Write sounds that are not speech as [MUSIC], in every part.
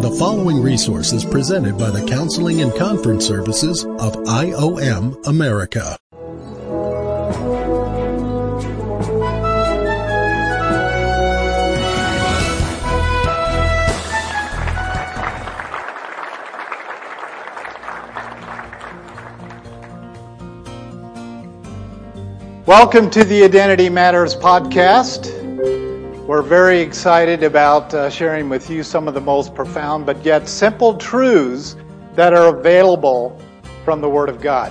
The following resource is presented by the Counseling and Conference Services of IOM America. Welcome to the Identity Matters podcast. We're very excited about uh, sharing with you some of the most profound but yet simple truths that are available from the Word of God.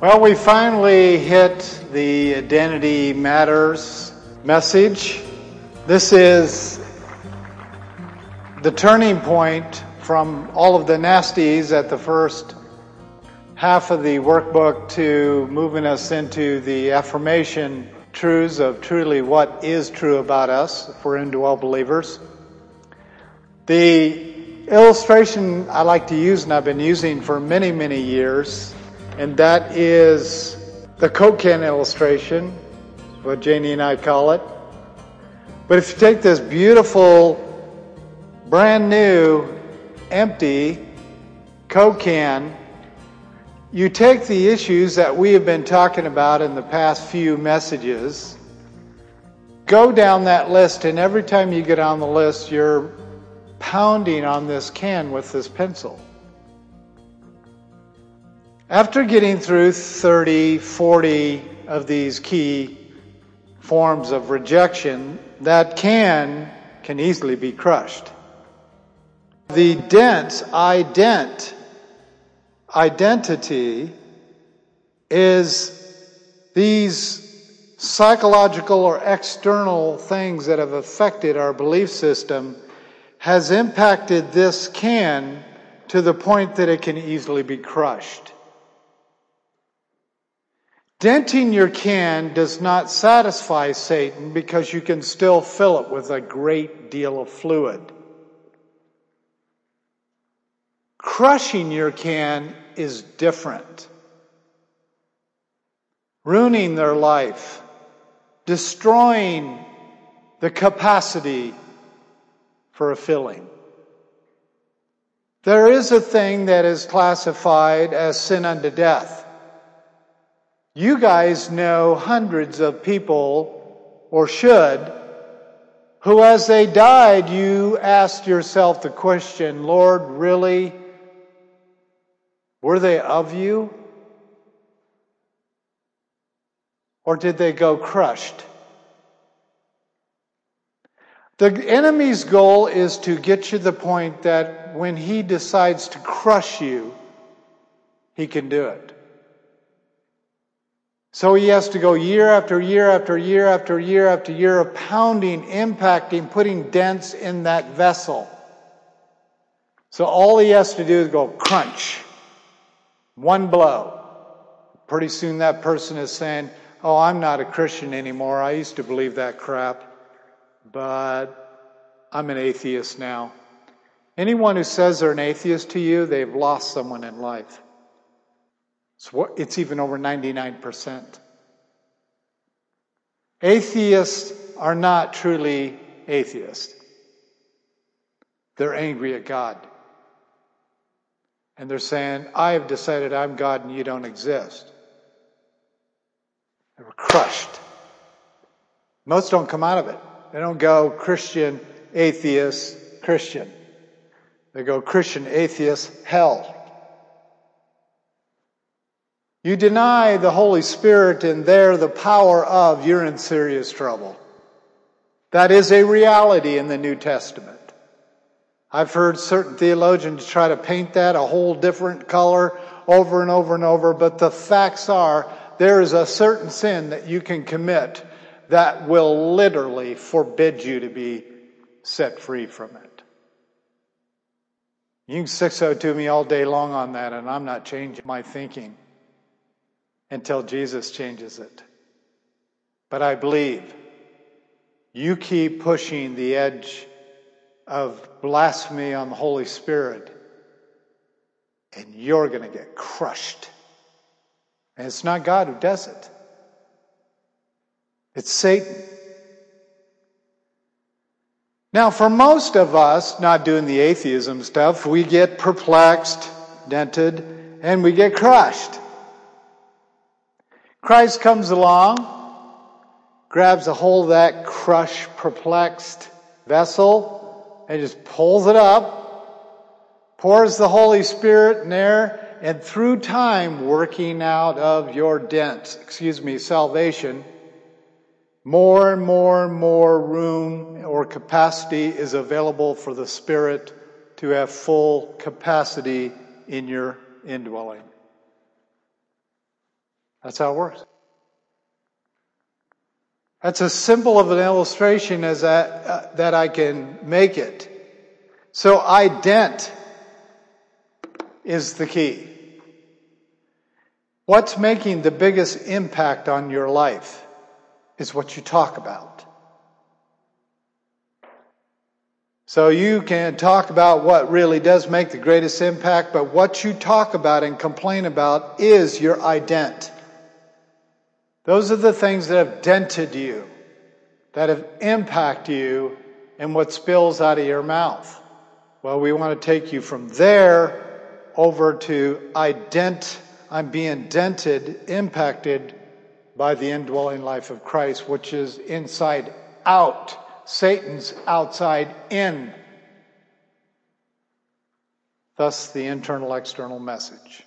Well, we finally hit the Identity Matters message. This is the turning point from all of the nasties at the first half of the workbook to moving us into the affirmation truths of truly what is true about us if we're indwell believers. The illustration I like to use and I've been using for many, many years, and that is the Coke can illustration, what Janie and I call it. But if you take this beautiful, brand new, empty Coke can you take the issues that we have been talking about in the past few messages, go down that list, and every time you get on the list, you're pounding on this can with this pencil. After getting through 30, 40 of these key forms of rejection, that can can easily be crushed. The dents I dent, identity is these psychological or external things that have affected our belief system has impacted this can to the point that it can easily be crushed. Denting your can does not satisfy Satan because you can still fill it with a great deal of fluid. Crushing your can is different. Ruining their life, destroying the capacity for a filling. There is a thing that is classified as sin unto death. You guys know hundreds of people, or should, who as they died, you asked yourself the question, Lord, really? Were they of you? Or did they go crushed? The enemy's goal is to get you to the point that when he decides to crush you, he can do it. So he has to go year after year after year after year after year of pounding, impacting, putting dents in that vessel. So all he has to do is go crunch. One blow. Pretty soon that person is saying, Oh, I'm not a Christian anymore. I used to believe that crap, but I'm an atheist now. Anyone who says they're an atheist to you, they've lost someone in life. It's even over 99%. Atheists are not truly atheists. They're angry at God. And they're saying, I have decided I'm God and you don't exist. They were crushed. Most don't come out of it. They don't go Christian, atheist, Christian. They go Christian, atheist, hell. You deny the Holy Spirit and there the power of, you're in serious trouble. That is a reality in the New Testament. I've heard certain theologians try to paint that a whole different color over and over and over, but the facts are there is a certain sin that you can commit that will literally forbid you to be set free from it. You can 602 me all day long on that, and I'm not changing my thinking until Jesus changes it. But I believe you keep pushing the edge of blasphemy on the Holy Spirit, and you're going to get crushed. And it's not God who does it, it's Satan. Now, for most of us, not doing the atheism stuff, we get perplexed, dented, and we get crushed. Christ comes along, grabs a hold of that crushed, perplexed vessel, and just pulls it up, pours the Holy Spirit in there, and through time, working out of your dents, excuse me, salvation, more and more and more room or capacity is available for the Spirit to have full capacity in your indwelling. That's how it works. That's as simple of an illustration as that, uh, that I can make it. So ident is the key. What's making the biggest impact on your life? is what you talk about. So you can talk about what really does make the greatest impact, but what you talk about and complain about is your ident. Those are the things that have dented you, that have impacted you, and what spills out of your mouth. Well, we want to take you from there over to ident. I'm being dented, impacted by the indwelling life of Christ, which is inside out. Satan's outside in. Thus, the internal external message.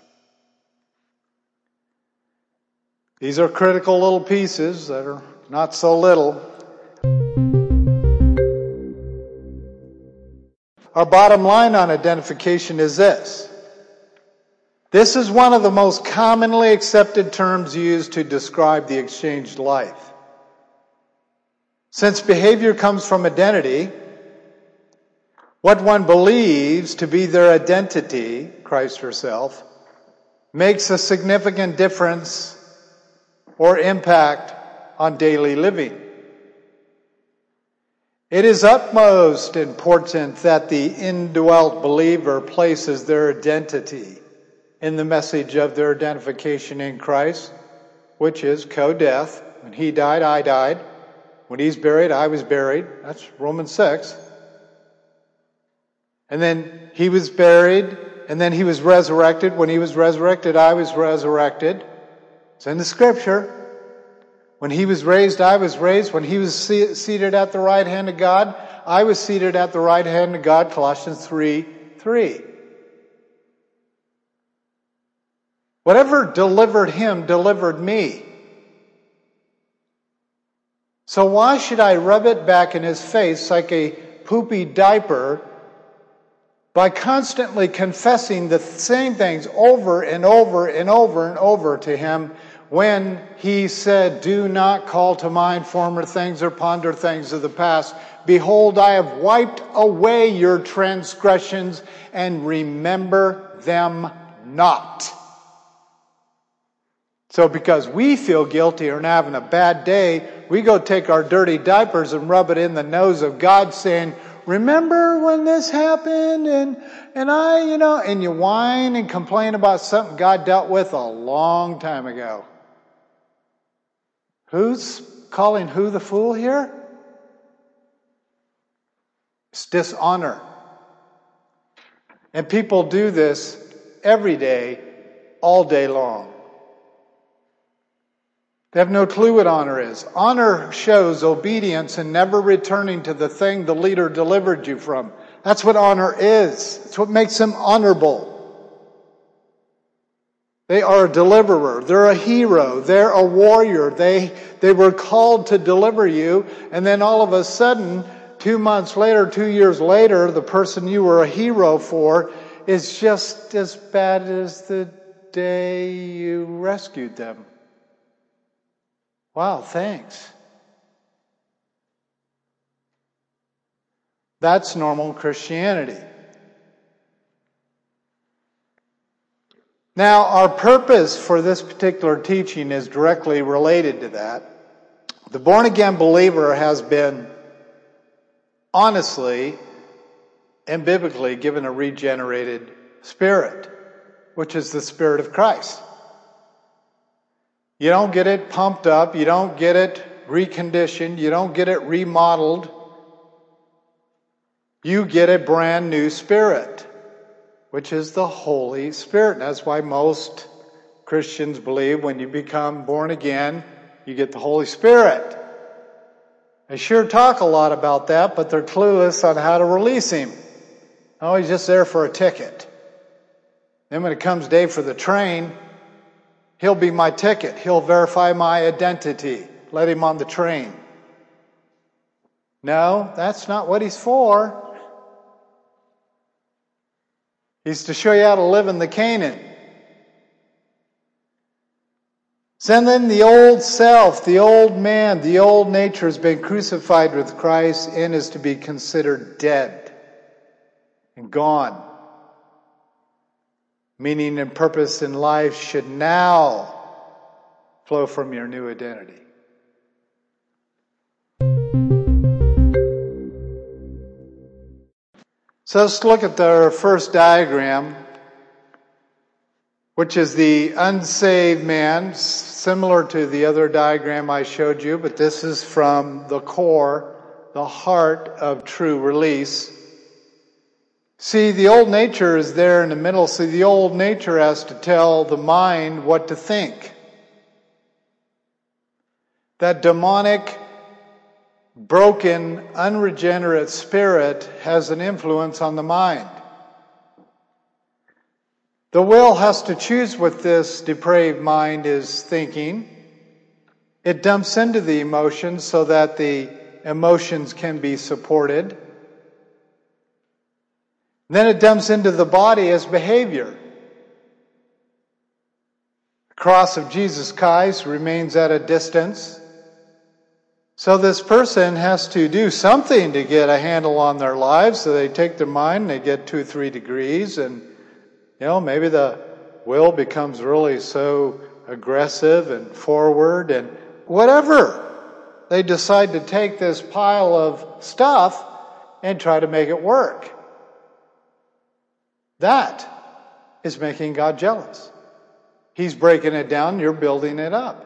These are critical little pieces that are not so little. Our bottom line on identification is this this is one of the most commonly accepted terms used to describe the exchanged life. Since behavior comes from identity, what one believes to be their identity, Christ herself, makes a significant difference or impact on daily living. It is utmost important that the indwelt believer places their identity in the message of their identification in Christ, which is co death. When he died, I died. When he's buried, I was buried. That's Romans 6. And then he was buried, and then he was resurrected. When he was resurrected, I was resurrected. It's in the scripture. When he was raised, I was raised. When he was seated at the right hand of God, I was seated at the right hand of God. Colossians 3 3. Whatever delivered him delivered me. So why should I rub it back in his face like a poopy diaper by constantly confessing the same things over and over and over and over to him when he said, Do not call to mind former things or ponder things of the past. Behold, I have wiped away your transgressions and remember them not. So, because we feel guilty or having a bad day, we go take our dirty diapers and rub it in the nose of God, saying, Remember when this happened? And, and I, you know, and you whine and complain about something God dealt with a long time ago. Who's calling who the fool here? It's dishonor. And people do this every day, all day long. They have no clue what honor is. Honor shows obedience and never returning to the thing the leader delivered you from. That's what honor is. It's what makes them honorable. They are a deliverer. They're a hero. They're a warrior. They, they were called to deliver you. And then all of a sudden, two months later, two years later, the person you were a hero for is just as bad as the day you rescued them. Wow, thanks. That's normal Christianity. Now, our purpose for this particular teaching is directly related to that. The born again believer has been honestly and biblically given a regenerated spirit, which is the Spirit of Christ. You don't get it pumped up. You don't get it reconditioned. You don't get it remodeled. you get a brand new spirit, which is the Holy Spirit. And that's why most Christians believe when you become born again, you get the Holy Spirit. They sure talk a lot about that, but they're clueless on how to release him. Oh, he's just there for a ticket. Then when it comes day for the train, he'll be my ticket. He'll verify my identity. Let him on the train. No, that's not what he's for. He's to show you how to live in the Canaan. So then the old self, the old man, the old nature has been crucified with Christ and is to be considered dead and gone. Meaning and purpose in life should now flow from your new identity. So let's look at the first diagram, which is the unsaved man, similar to the other diagram I showed you, but this is from the core, the heart of true release. See, the old nature is there in the middle. See, the old nature has to tell the mind what to think. That demonic broken, unregenerate spirit has an influence on the mind. The will has to choose what this depraved mind is thinking. It dumps into the emotions so that the emotions can be supported. Then it dumps into the body as behavior. The cross of Jesus Christ remains at a distance. So this person has to do something to get a handle on their lives. So they take their mind, and they get two, or three degrees, and you know, maybe the will becomes really so aggressive and forward and whatever. They decide to take this pile of stuff and try to make it work. That is making God jealous. He's breaking it down, you're building it up.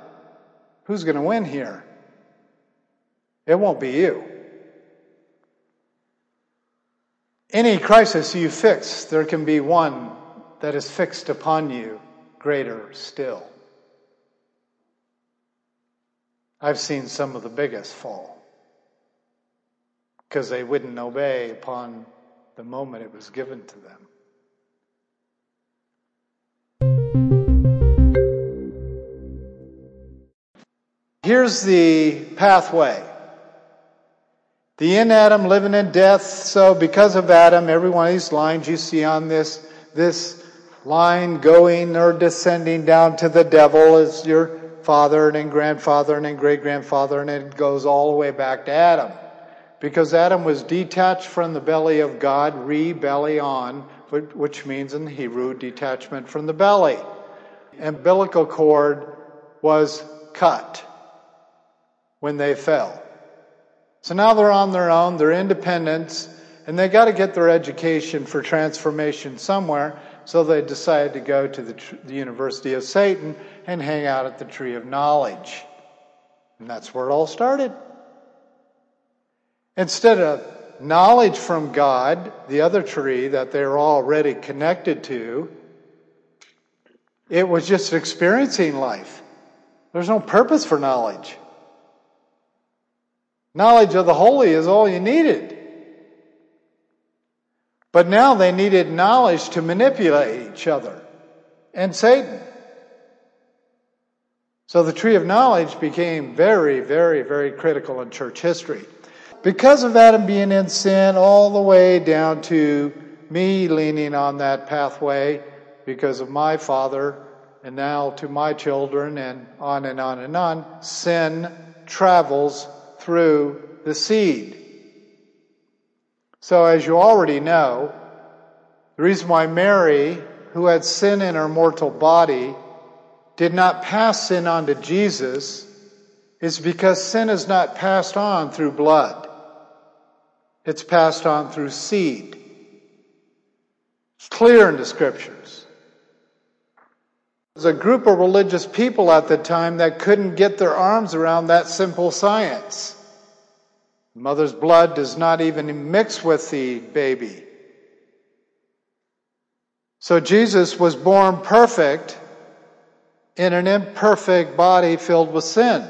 Who's going to win here? It won't be you. Any crisis you fix, there can be one that is fixed upon you greater still. I've seen some of the biggest fall because they wouldn't obey upon the moment it was given to them. Here's the pathway. The in Adam living in death. So because of Adam, every one of these lines you see on this, this line going or descending down to the devil is your father and then grandfather and then great grandfather and it goes all the way back to Adam. Because Adam was detached from the belly of God, re-belly on, which means in Hebrew, detachment from the belly. Umbilical cord was cut when they fell. So now they're on their own, they're independent, and they got to get their education for transformation somewhere. So they decided to go to the, the, University of Satan and hang out at the Tree of Knowledge. And that's where it all started. Instead of knowledge from God, the other tree that they're already connected to, it was just experiencing life. There's no purpose for knowledge. Knowledge of the holy is all you needed. But now they needed knowledge to manipulate each other and Satan. So the tree of knowledge became very, very, very critical in church history. Because of Adam being in sin, all the way down to me leaning on that pathway because of my father, and now to my children, and on and on and on, sin travels through the seed. So, as you already know, the reason why Mary, who had sin in her mortal body, did not pass sin on to Jesus is because sin is not passed on through blood. It's passed on through seed. It's clear in the scriptures. There's a group of religious people at the time that couldn't get their arms around that simple science. Mother's blood does not even mix with the baby. So Jesus was born perfect in an imperfect body filled with sin.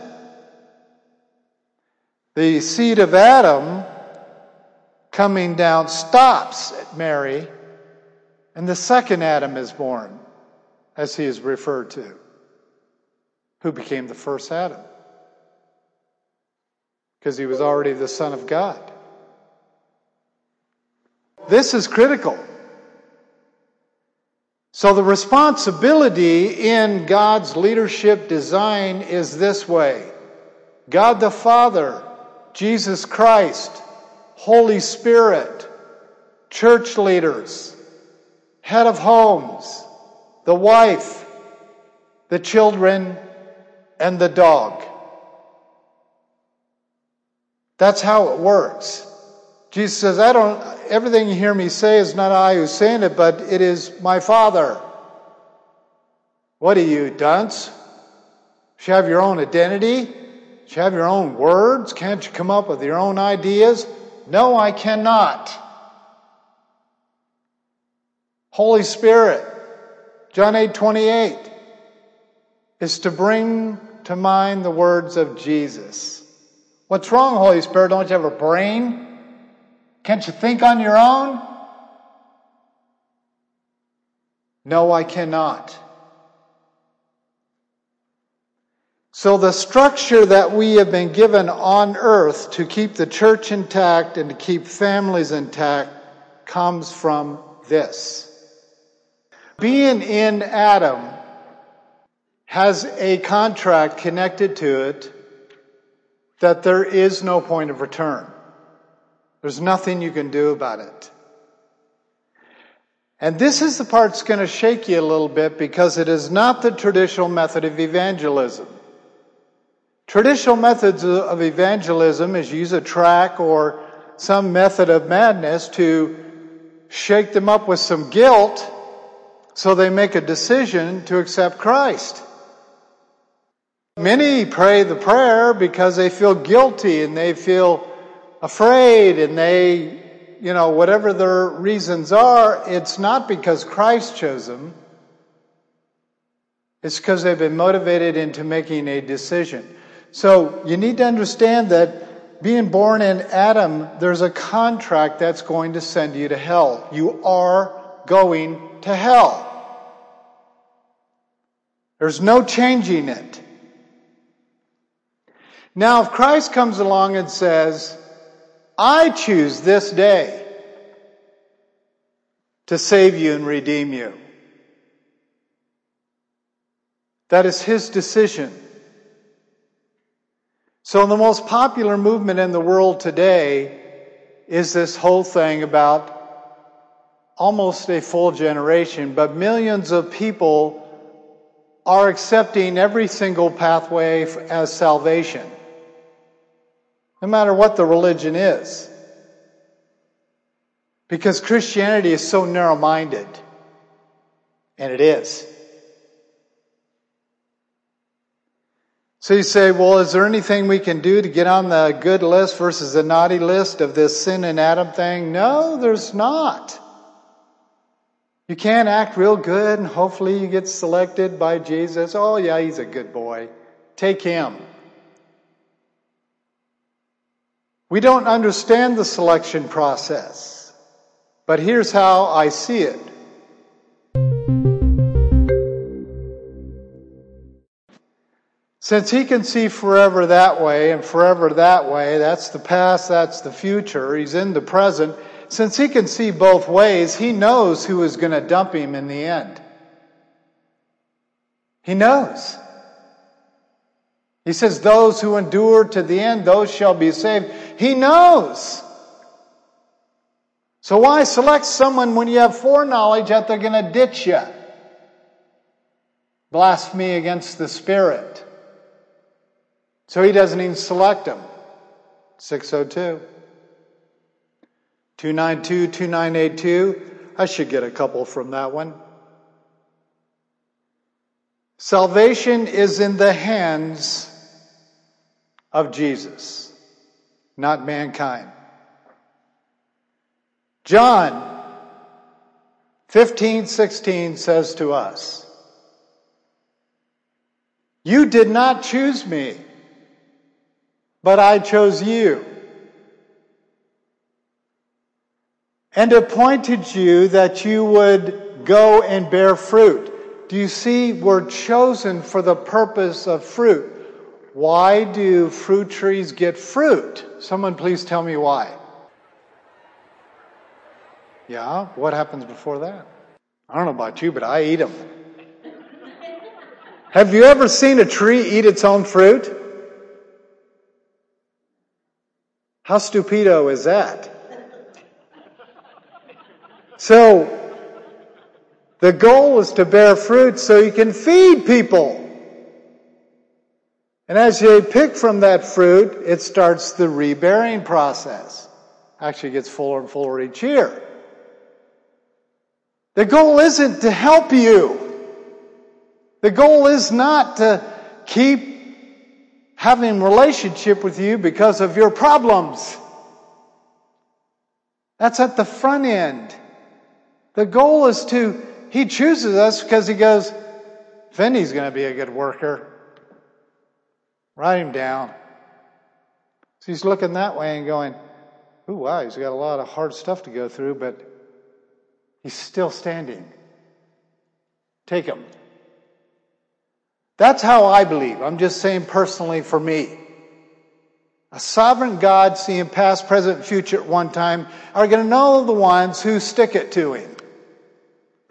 The seed of Adam coming down stops at Mary, and the second Adam is born, as he is referred to, who became the first Adam. Because he was already the Son of God. This is critical. So, the responsibility in God's leadership design is this way God the Father, Jesus Christ, Holy Spirit, church leaders, head of homes, the wife, the children, and the dog. That's how it works. Jesus says, I don't, everything you hear me say is not I who's saying it, but it is my Father. What are you, dunce? You have your own identity? You have your own words? Can't you come up with your own ideas? No, I cannot. Holy Spirit, John 8 28, is to bring to mind the words of Jesus. What's wrong, Holy Spirit? Don't you have a brain? Can't you think on your own? No, I cannot. So, the structure that we have been given on earth to keep the church intact and to keep families intact comes from this. Being in Adam has a contract connected to it that there is no point of return. There's nothing you can do about it. And this is the part that's going to shake you a little bit because it is not the traditional method of evangelism. Traditional methods of evangelism is use a track or some method of madness to shake them up with some guilt so they make a decision to accept Christ. Many pray the prayer because they feel guilty and they feel afraid and they, you know, whatever their reasons are, it's not because Christ chose them. It's because they've been motivated into making a decision. So you need to understand that being born in Adam, there's a contract that's going to send you to hell. You are going to hell. There's no changing it. Now, if Christ comes along and says, I choose this day to save you and redeem you. That is his decision. So, the most popular movement in the world today is this whole thing about almost a full generation, but millions of people are accepting every single pathway as salvation no matter what the religion is. Because Christianity is so narrow minded. And it is. So you say, well, is there anything we can do to get on the good list versus the naughty list of this sin and Adam thing? No, there's not. You can't act real good and hopefully you get selected by Jesus. Oh, yeah, he's a good boy. Take him. We don't understand the selection process, but here's how I see it. Since he can see forever that way and forever that way, that's the past, that's the future, he's in the present. Since he can see both ways, he knows who is going to dump him in the end. He knows. He says, Those who endure to the end, those shall be saved. He knows. So why select someone when you have foreknowledge that they're going to ditch you? Blasphemy against the Spirit. So he doesn't even select them. 602. 292, 2982. I should get a couple from that one. Salvation is in the hands of Jesus. not mankind. John 15, 16 says to us, You did not choose me, but I chose you and appointed you that you would go and bear fruit. Do you see? We're chosen for the purpose of fruit. Why do fruit trees get fruit? Someone please tell me why. Yeah, what happens before that? I don't know about you, but I eat them. [LAUGHS] Have you ever seen a tree eat its own fruit? How stupido is that? So, the goal is to bear fruit so you can feed people. And as you pick from that fruit, it starts the rebearing process. Actually gets fuller and fuller each year. The goal isn't to help you. The goal is not to keep having relationship with you because of your problems. That's at the front end. The goal is to, he chooses us because he goes, Phinney's going to be a good worker. Write him down. So he's looking that way and going, Ooh, wow, he's got a lot of hard stuff to go through, but he's still standing. Take him. That's how I believe. I'm just saying personally for me. A sovereign God, seeing past, present, future at one time, are going to know the ones who stick it to him,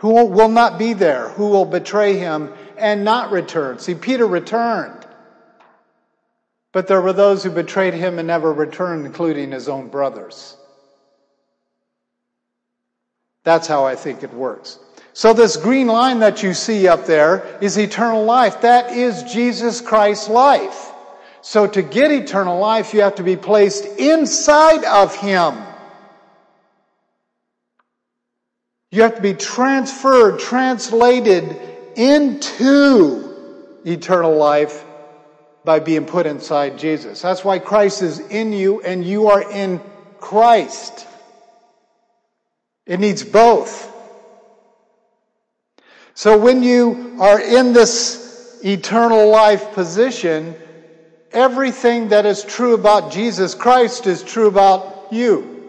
who will not be there, who will betray him and not return. See, Peter returned. But there were those who betrayed him and never returned, including his own brothers. That's how I think it works. So this green line that you see up there is eternal life. That is Jesus Christ's life. So to get eternal life, you have to be placed inside of Him. You have to be transferred, translated into eternal life by being put inside Jesus. That's why Christ is in you and you are in Christ. It needs both. So when you are in this eternal life position, everything that is true about Jesus Christ is true about you.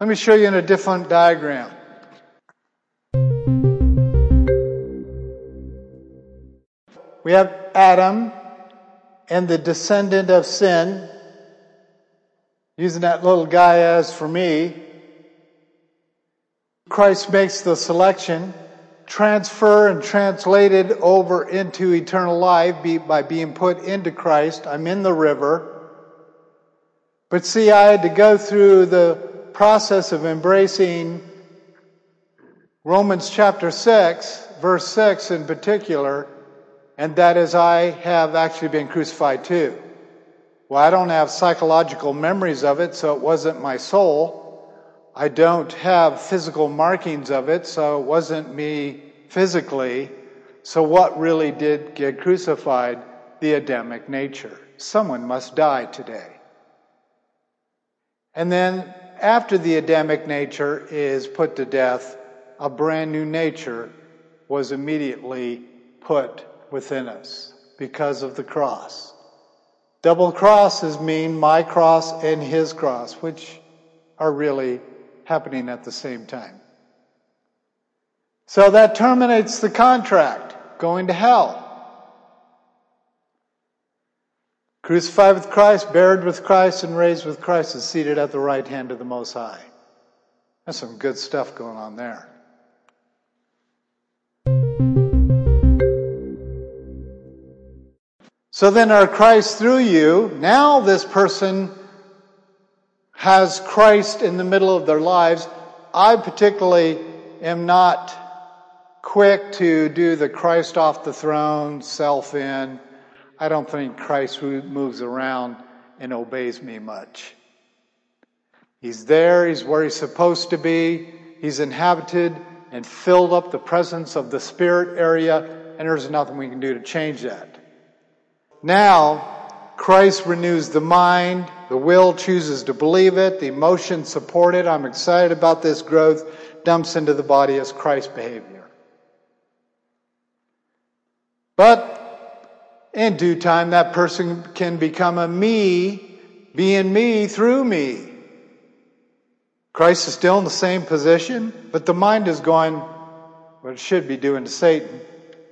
Let me show you in a different diagram. We have Adam and the descendant of sin, using that little guy as for me. Christ makes the selection, transfer and translated over into eternal life by being put into Christ. I'm in the river. But see, I had to go through the process of embracing Romans chapter 6, verse 6 in particular and that is I have actually been crucified too. Well, I don't have psychological memories of it, so it wasn't my soul. I don't have physical markings of it, so it wasn't me physically. So what really did get crucified? The Adamic nature. Someone must die today. And then after the Adamic nature is put to death, a brand new nature was immediately put within us because of the cross. Double crosses mean my cross and his cross, which are really happening at the same time. So that terminates the contract, going to hell. Crucified with Christ, buried with Christ, and raised with Christ, is seated at the right hand of the Most High. That's some good stuff going on there. So then, our Christ through you, now this person has Christ in the middle of their lives. I particularly am not quick to do the Christ off the throne, self in. I don't think Christ moves around and obeys me much. He's there, he's where he's supposed to be, he's inhabited and filled up the presence of the Spirit area, and there's nothing we can do to change that. Now, Christ renews the mind. The will chooses to believe it. The emotions support it. I'm excited about this growth. Dumps into the body as Christ behavior. But in due time, that person can become a me, being me through me. Christ is still in the same position, but the mind is going what it should be doing to Satan.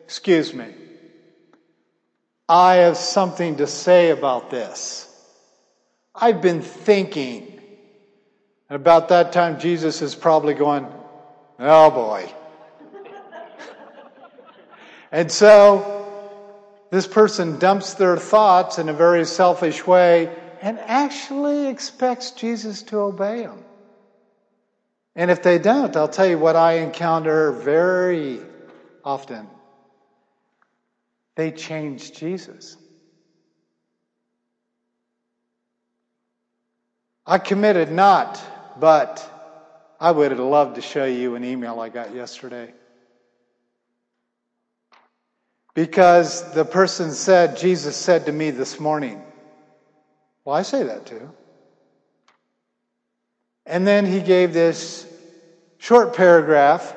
Excuse me. I have something to say about this. I've been thinking. And about that time, Jesus is probably going, oh boy. [LAUGHS] and so, this person dumps their thoughts in a very selfish way and actually expects Jesus to obey them. And if they don't, I'll tell you what I encounter very often. They change Jesus. I committed not, but I would have loved to show you an email I got yesterday. Because the person said, Jesus said to me this morning. Well, I say that too. And then he gave this short paragraph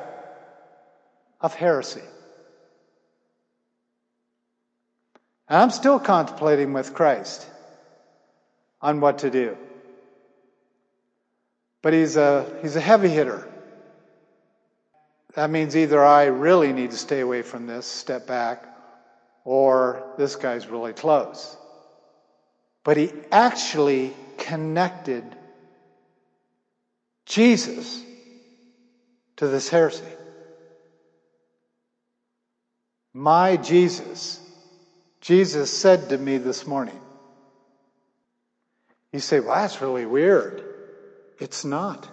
of heresy. And I'm still contemplating with Christ on what to do. But he's a, he's a heavy hitter. That means either I really need to stay away from this, step back, or this guy's really close. But he actually connected Jesus to this heresy. My Jesus, Jesus said to me this morning. You say, well, that's really weird. It's not.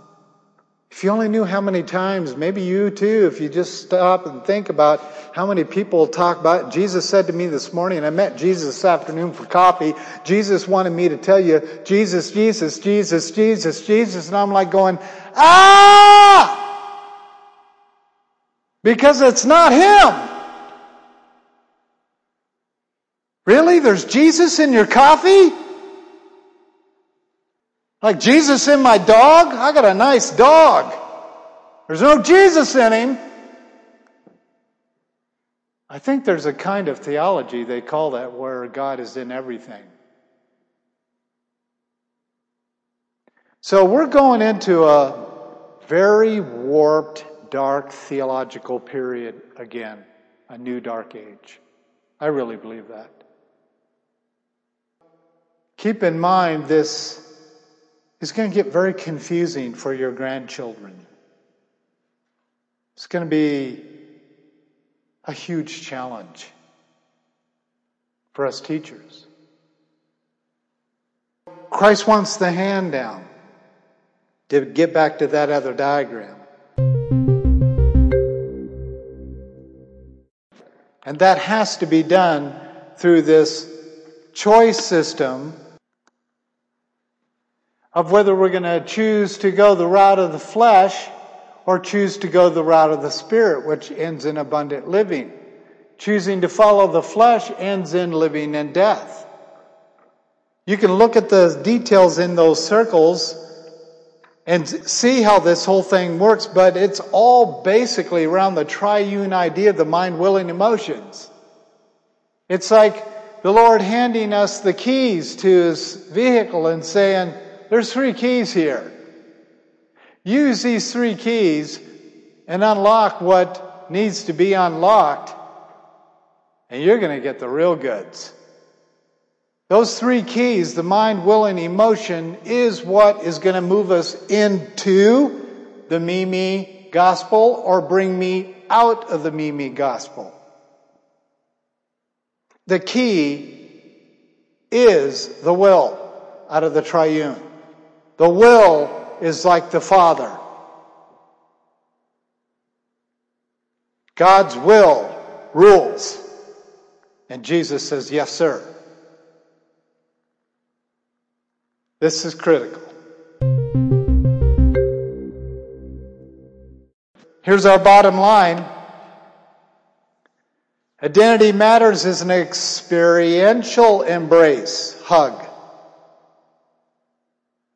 If you only knew how many times, maybe you too, if you just stop and think about how many people talk about, Jesus said to me this morning, and I met Jesus this afternoon for coffee. Jesus wanted me to tell you, Jesus, Jesus, Jesus, Jesus, Jesus. And I'm like going, ah! Because it's not Him. Really? There's Jesus in your coffee? Like Jesus in my dog? I got a nice dog. There's no Jesus in him. I think there's a kind of theology, they call that, where God is in everything. So we're going into a very warped, dark theological period again, a new dark age. I really believe that. Keep in mind this is going to get very confusing for your grandchildren. It's going to be a huge challenge for us teachers. Christ wants the hand down. To get back to that other diagram. And that has to be done through this choice system of whether we're going to choose to go the route of the flesh or choose to go the route of the spirit, which ends in abundant living. Choosing to follow the flesh ends in living in death. You can look at the details in those circles and see how this whole thing works, but it's all basically around the triune idea of the mind, will, and emotions. It's like the Lord handing us the keys to his vehicle and saying, there's three keys here. Use these three keys and unlock what needs to be unlocked, and you're going to get the real goods. Those three keys, the mind, will, and emotion, is what is going to move us into the me, me gospel or bring me out of the me, me gospel. The key is the will out of the triune. The will is like the Father. God's will rules. And Jesus says, Yes, sir. This is critical. Here's our bottom line Identity Matters is an experiential embrace, hug,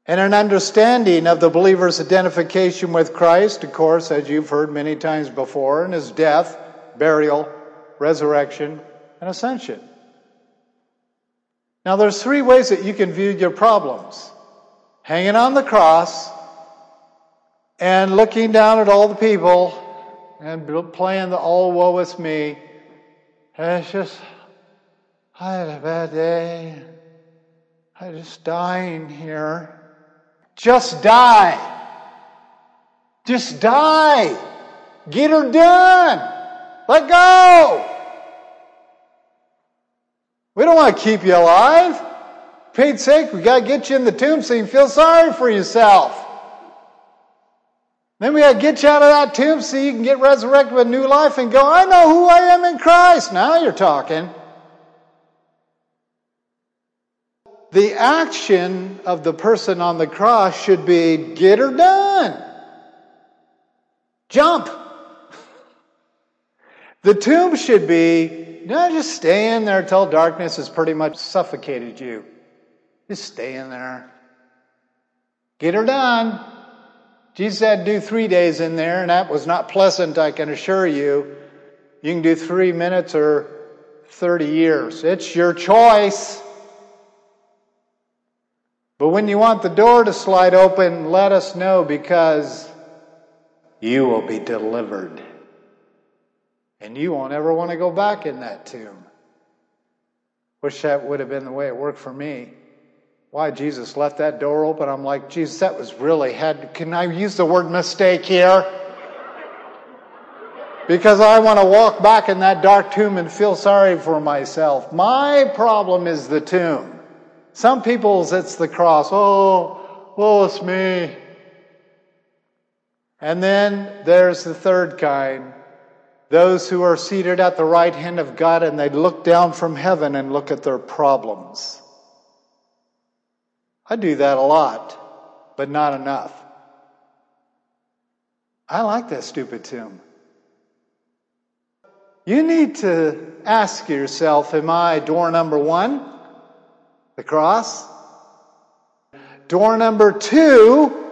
and an understanding of the believer's identification with Christ, of course, as you've heard many times before, in his death, burial, resurrection, and ascension. Now, there's three ways that you can view your problems hanging on the cross, and looking down at all the people and playing the all woe is me it's just, I had a bad day. I'm just dying here. Just die. Just die. Get her done. Let go. We don't want to keep you alive. For sake, we got to get you in the tomb so you feel sorry for yourself. Then we got to get you out of that tomb so you can get resurrected with new life and go, I know who I am in Christ. Now you're talking. The action of the person on the cross should be get her done. Jump. [LAUGHS] The tomb should be, no, just stay in there till darkness has pretty much suffocated you. Just stay in there. Get her done. Jesus had to do three days in there, and that was not pleasant, I can assure you. You can do three minutes or 30 years. It's your choice. But when you want the door to slide open, let us know because you will be delivered. And you won't ever want to go back in that tomb. Wish that would have been the way it worked for me why Jesus left that door open. I'm like, Jesus, that was really had. Can I use the word mistake here? Because I want to walk back in that dark tomb and feel sorry for myself. My problem is the tomb. Some people's it's the cross. Oh, oh, it's me. And then there's the third kind. Those who are seated at the right hand of God and they look down from heaven and look at their problems. I do that a lot, but not enough. I like that stupid tomb. You need to ask yourself Am I door number one, the cross? Door number two,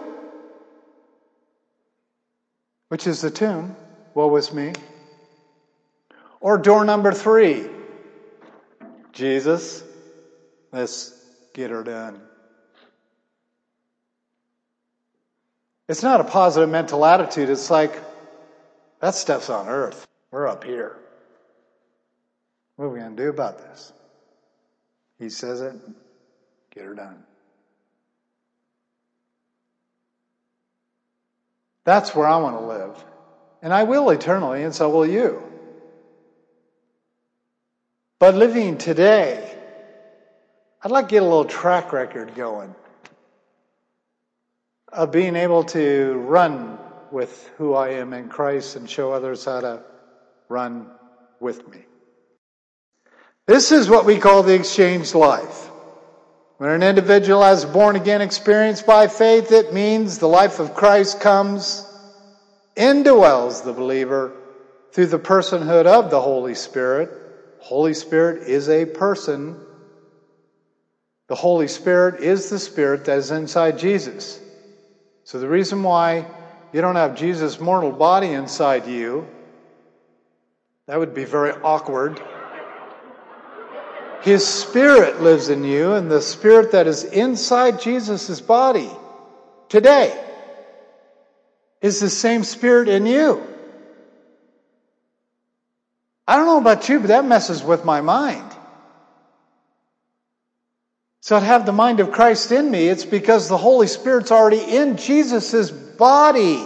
which is the tomb, woe was me. Or door number three, Jesus, let's get her done. It's not a positive mental attitude. It's like, that stuff's on earth. We're up here. What are we going to do about this? He says it, get her done. That's where I want to live. And I will eternally, and so will you. But living today, I'd like to get a little track record going of being able to run with who I am in Christ and show others how to run with me. This is what we call the exchange life. When an individual has born again experience by faith, it means the life of Christ comes, indwells the believer through the personhood of the Holy Spirit. Holy Spirit is a person. The Holy Spirit is the Spirit that is inside Jesus. So the reason why you don't have Jesus' mortal body inside you, that would be very awkward. His spirit lives in you, and the spirit that is inside Jesus' body today is the same spirit in you. I don't know about you, but that messes with my mind. So to have the mind of Christ in me, it's because the Holy Spirit's already in Jesus' body,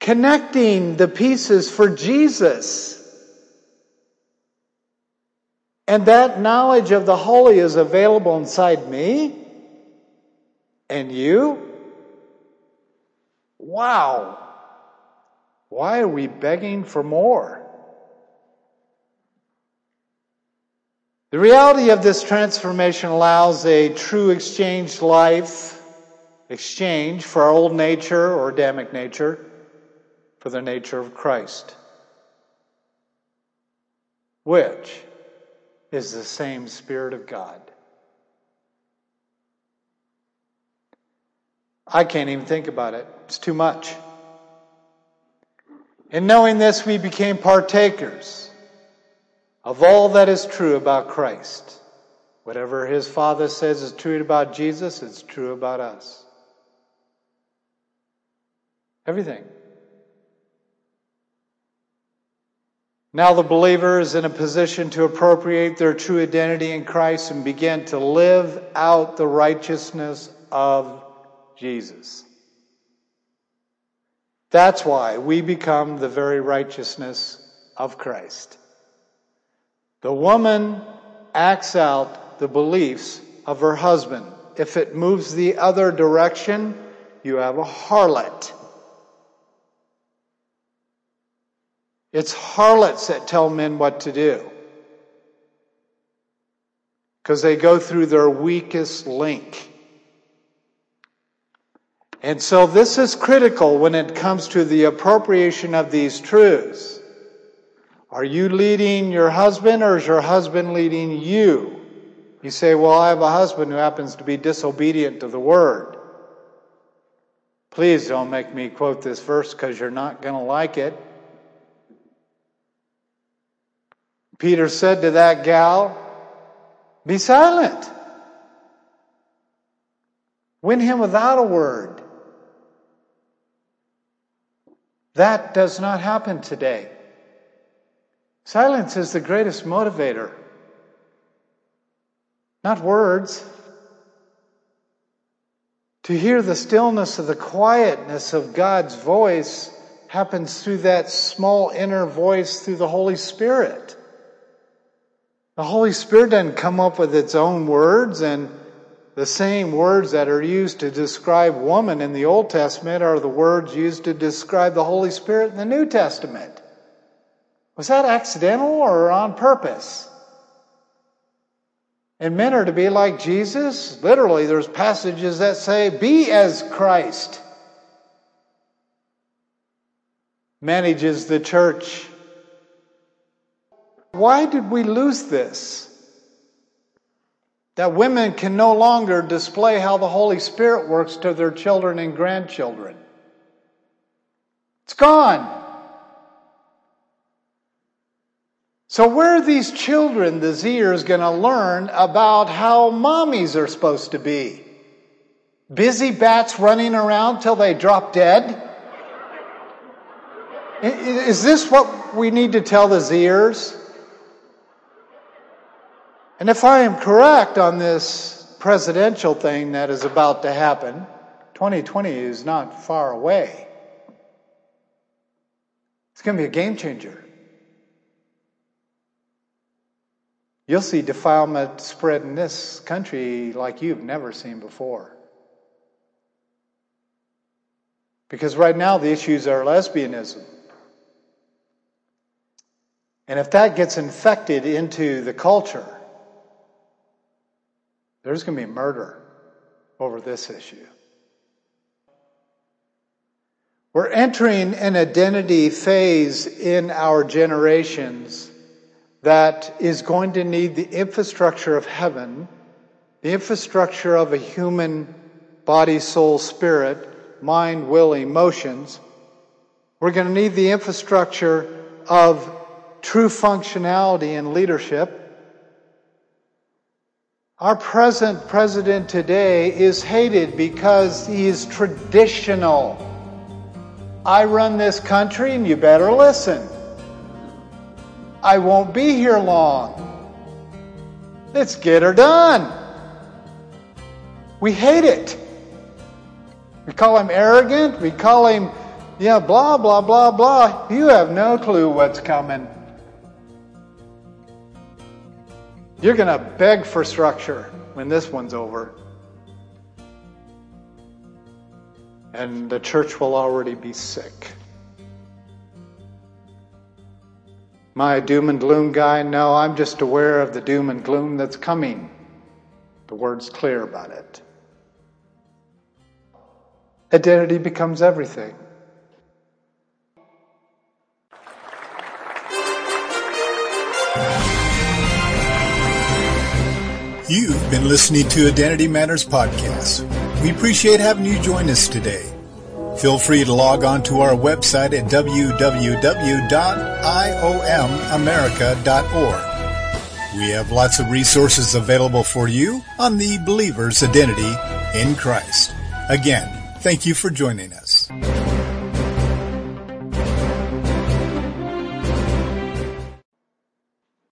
connecting the pieces for Jesus. And that knowledge of the Holy is available inside me and you. Wow. Why are we begging for more? The reality of this transformation allows a true exchange life, exchange for our old nature or Adamic nature, for the nature of Christ. which is the same Spirit of God. I can't even think about it, it's too much. In knowing this, we became partakers of all that is true about Christ. Whatever his Father says is true about Jesus, it's true about us. Everything. Now the believer is in a position to appropriate their true identity in Christ and begin to live out the righteousness of Jesus. That's why we become the very righteousness of Christ. The woman acts out the beliefs of her husband. If it moves the other direction, you have a harlot. It's harlots that tell men what to do. Because they go through their weakest link. And so this is critical when it comes to the appropriation of these truths. Are you leading your husband or is your husband leading you? You say, well, I have a husband who happens to be disobedient to the word. Please don't make me quote this verse because you're not going to like it. Peter said to that gal, Be silent. Win him without a word. That does not happen today. Silence is the greatest motivator, not words. To hear the stillness of the quietness of God's voice happens through that small inner voice through the Holy Spirit. The Holy Spirit doesn't come up with its own words, and the same words that are used to describe woman in the Old Testament are the words used to describe the Holy Spirit in the New Testament. Was that accidental or on purpose? And men are to be like Jesus. Literally, there's passages that say, Be as Christ manages the church why did we lose this? That women can no longer display how the Holy Spirit works to their children and grandchildren. It's gone. So, where are these children, the Zers, going to learn about how mommies are supposed to be? Busy bats running around till they drop dead? Is this what we need to tell the Zers? And if I am correct on this presidential thing that is about to happen, 2020 is not far away. It's going to be a game changer. You'll see defilement spread in this country like you've never seen before. Because right now the issues are lesbianism. And if that gets infected into the culture, there's going to be murder over this issue. We're entering an identity phase in our generations that is going to need the infrastructure of heaven, the infrastructure of a human body, soul, spirit, mind, will, emotions. We're going to need the infrastructure of true functionality and leadership. Our present president today is hated because he is traditional. I run this country and you better listen. I won't be here long. Let's get her done. We hate it. We call him arrogant. We call him, yeah, blah, blah, blah, blah. You have no clue what's coming. You're going to beg for structure when this one's over. And the church will already be sick. My doom and gloom guy? No, I'm just aware of the doom and gloom that's coming. The word's clear about it. Identity becomes everything. You've been listening to Identity Matters Podcast. We appreciate having you join us today. Feel free to log on to our website at www.iomamerica.org. We have lots of resources available for you on the believer's identity in Christ. Again, thank you for joining us.